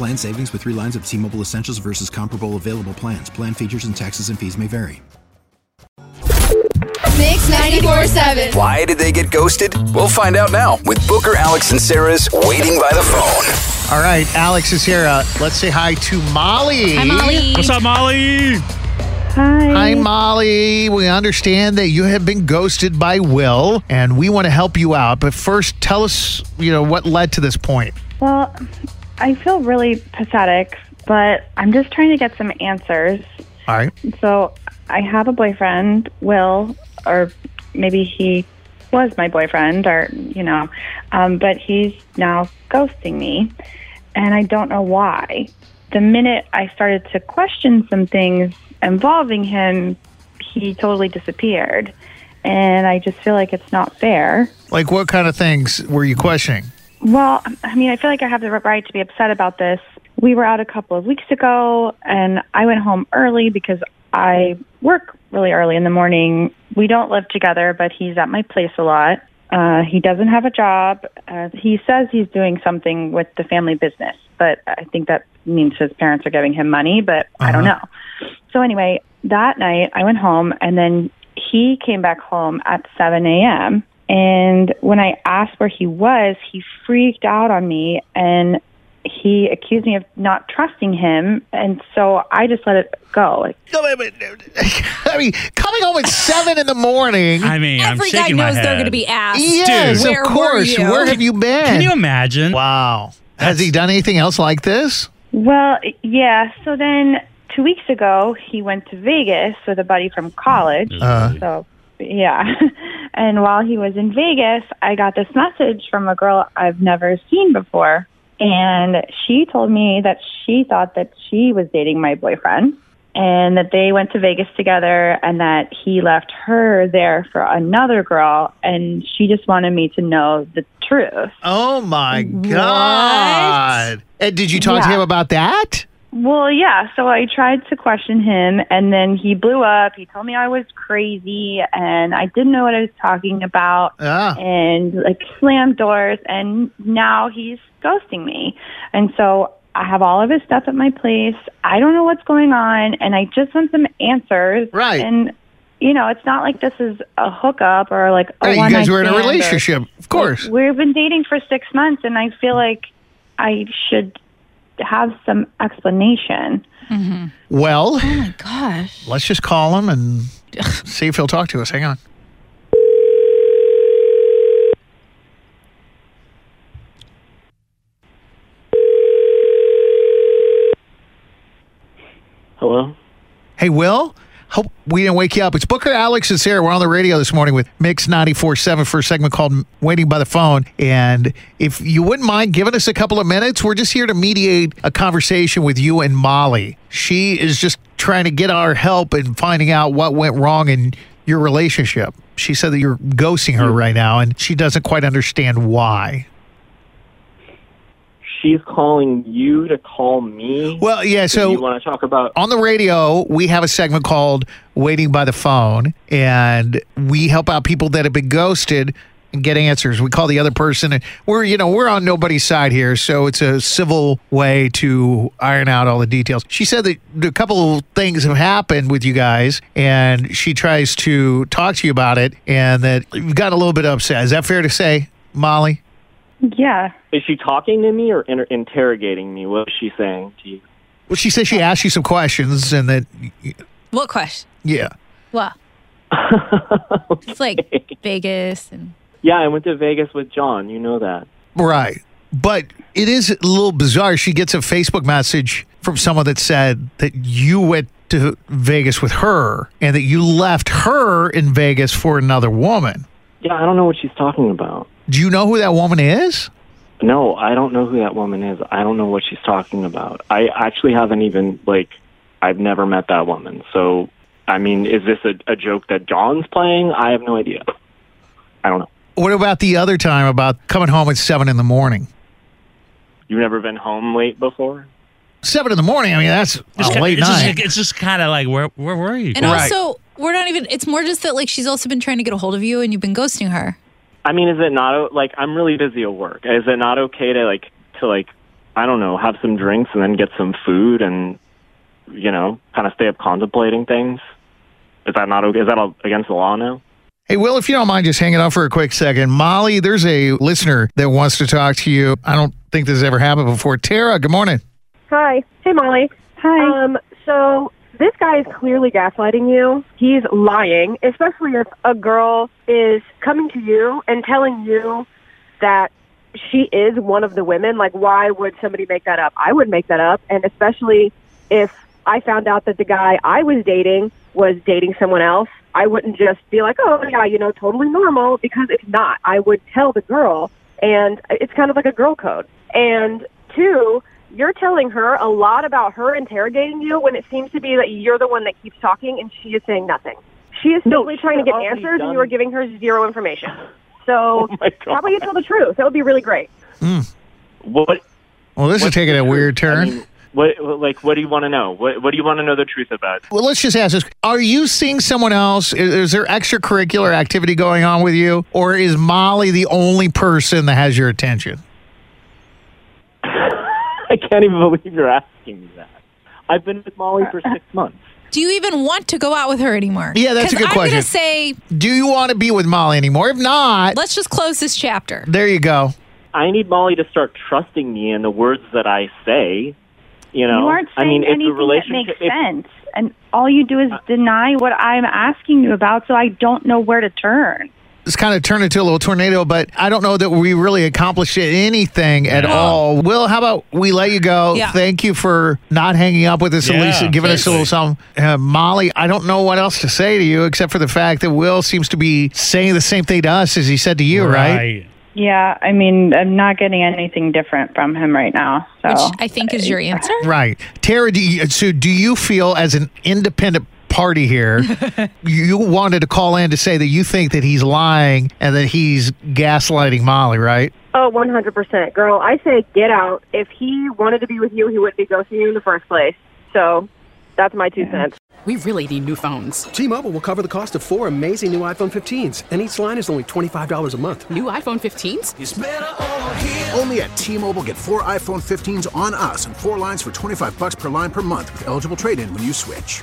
Plan savings with three lines of T Mobile Essentials versus comparable available plans. Plan features and taxes and fees may vary. Mix 94.7. Why did they get ghosted? We'll find out now with Booker, Alex, and Sarah's Waiting by the Phone. All right, Alex is here. Uh, let's say hi to Molly. Hi, Molly. What's up, Molly? Hi. Hi, Molly. We understand that you have been ghosted by Will, and we want to help you out. But first, tell us, you know, what led to this point. Well, I feel really pathetic, but I'm just trying to get some answers. All right. So I have a boyfriend, Will, or maybe he was my boyfriend, or, you know, um, but he's now ghosting me, and I don't know why. The minute I started to question some things involving him, he totally disappeared. And I just feel like it's not fair. Like, what kind of things were you questioning? Well, I mean, I feel like I have the right to be upset about this. We were out a couple of weeks ago, and I went home early because I work really early in the morning. We don't live together, but he's at my place a lot. Uh, he doesn't have a job. Uh, he says he's doing something with the family business, but I think that means his parents are giving him money, but I don't know. So anyway, that night I went home, and then he came back home at 7 a.m. And when I asked where he was, he freaked out on me and he accused me of not trusting him. And so I just let it go. Like, No, wait, wait, I mean, coming home at seven in the morning. I mean, I'm Every guy shaking my knows they're going to be asked. yes, Where of course. Were you? Where have you been? Can you imagine? Wow. Has he done anything else like this? well, yeah. So then two weeks ago, he went to Vegas with a buddy from college. Uh, So, yeah. And while he was in Vegas, I got this message from a girl I've never seen before. And she told me that she thought that she was dating my boyfriend and that they went to Vegas together and that he left her there for another girl. And she just wanted me to know the truth. oh my God. And did you talk to him about that? Well, yeah. So I tried to question him, and then he blew up. He told me I was crazy, and I didn't know what I was talking about, Ah. and like slammed doors. And now he's ghosting me, and so I have all of his stuff at my place. I don't know what's going on, and I just want some answers. Right. And you know, it's not like this is a hookup or like a Hey, you guys were in a stand or- relationship, of course. We've been dating for six months, and I feel like I should have some explanation. Mm-hmm. Well, Oh my gosh. let's just call him and see if he'll talk to us. Hang on. Hello? Hey, Will. Hope we didn't wake you up. It's Booker, Alex, is here. We're on the radio this morning with Mix 94.7 for a segment called Waiting by the Phone. And if you wouldn't mind giving us a couple of minutes, we're just here to mediate a conversation with you and Molly. She is just trying to get our help in finding out what went wrong in your relationship. She said that you're ghosting her hmm. right now, and she doesn't quite understand why. She's calling you to call me. Well, yeah, so- you want to talk about? on the radio, we have a segment called Waiting by the Phone, and we help out people that have been ghosted and get answers. We call the other person, and we're you know we're on nobody's side here, so it's a civil way to iron out all the details. She said that a couple of things have happened with you guys, and she tries to talk to you about it, and that you've got a little bit upset. Is that fair to say, Molly? Yeah. Is she talking to me or inter- interrogating me? What is she saying to you? Well, she said she asked you some questions and that, What question? yeah. What? It's like Vegas and Yeah, I went to Vegas with John. You know that. Right. But it is a little bizarre. She gets a Facebook message from someone that said that you went to Vegas with her and that you left her in Vegas for another woman. Yeah, I don't know what she's talking about. Do you know who that woman is? No, I don't know who that woman is. I don't know what she's talking about. I actually haven't even like I've never met that woman. So, I mean, is this a, a joke that John's playing? I have no idea. I don't know. What about the other time about coming home at seven in the morning? You've never been home late before? Seven in the morning. I mean, that's a It's ki- late it's night. Just, it's just kind of like, where, where were you? and also we're not even. It's more just that like she's also been trying to get a hold of you and you've been ghosting her. I mean, is it not like I'm really busy at work? Is it not okay to like to like I don't know, have some drinks and then get some food and you know, kind of stay up contemplating things? Is that not okay? Is that all against the law now? Hey, Will, if you don't mind just hanging out for a quick second. Molly, there's a listener that wants to talk to you. I don't think this has ever happened before. Tara, good morning. Hi. Hey, Molly. Hi. Um, so this guy is clearly gaslighting you. He's lying, especially if a girl is coming to you and telling you that she is one of the women. Like, why would somebody make that up? I would make that up, and especially if I found out that the guy I was dating was dating someone else. I wouldn't just be like, oh, yeah, you know, totally normal, because it's not. I would tell the girl, and it's kind of like a girl code. And two, you're telling her a lot about her interrogating you when it seems to be that you're the one that keeps talking and she is saying nothing. She is No, simply she trying to get answers, done- and you are giving her zero information. So Oh my how about you tell the truth? That would be really great. Hmm. What Well, this is what's taking a weird truth? I turn. mean, what like what do you want to know? What what do you want to know the truth about? Well, let's just ask this. Are you seeing someone else? Is, is there extracurricular activity going on with you? Or is Molly the only person that has your attention? I can't even believe you're asking me that. I've been with Molly for six months. Do you even want to go out with her anymore? Yeah, that's a 'Cause good I'm question. gonna say Do you want to be with Molly anymore? If not, let's just close this chapter. there you go. I need Molly to start trusting me in the words that I say. You know, you aren't I saying mean, if the anything that relationship, makes if- sense. And all you do is uh, deny what I'm asking you about, so I don't know where to turn. It's kind of turned into a little tornado, but I don't know that we really accomplished anything at No. all. Will, how about we let you go? Yeah. Thank you for not hanging up with us, at Yeah, least and giving us a little something. Uh, Molly, I don't know what else to say to you except for the fact that Will seems to be saying the same thing to us as he said to you, right? Yeah, I mean, I'm not getting anything different from him right now. So Which I think is your answer. Right. Tara, do you, so do you feel as an independent party here, you wanted to call in to say that you think that he's lying and that he's gaslighting Molly, right? Oh, 100%. Girl, I say get out. If he wanted to be with you, he wouldn't be ghosting you in the first place. So that's my two cents. We really need new phones. T-Mobile will cover the cost of four amazing new iPhone 15s, and each line is only $25 a month. New iPhone 15s? Only at T-Mobile get four iPhone 15s on us and four lines for 25 bucks per line per month with eligible trade-in when you switch.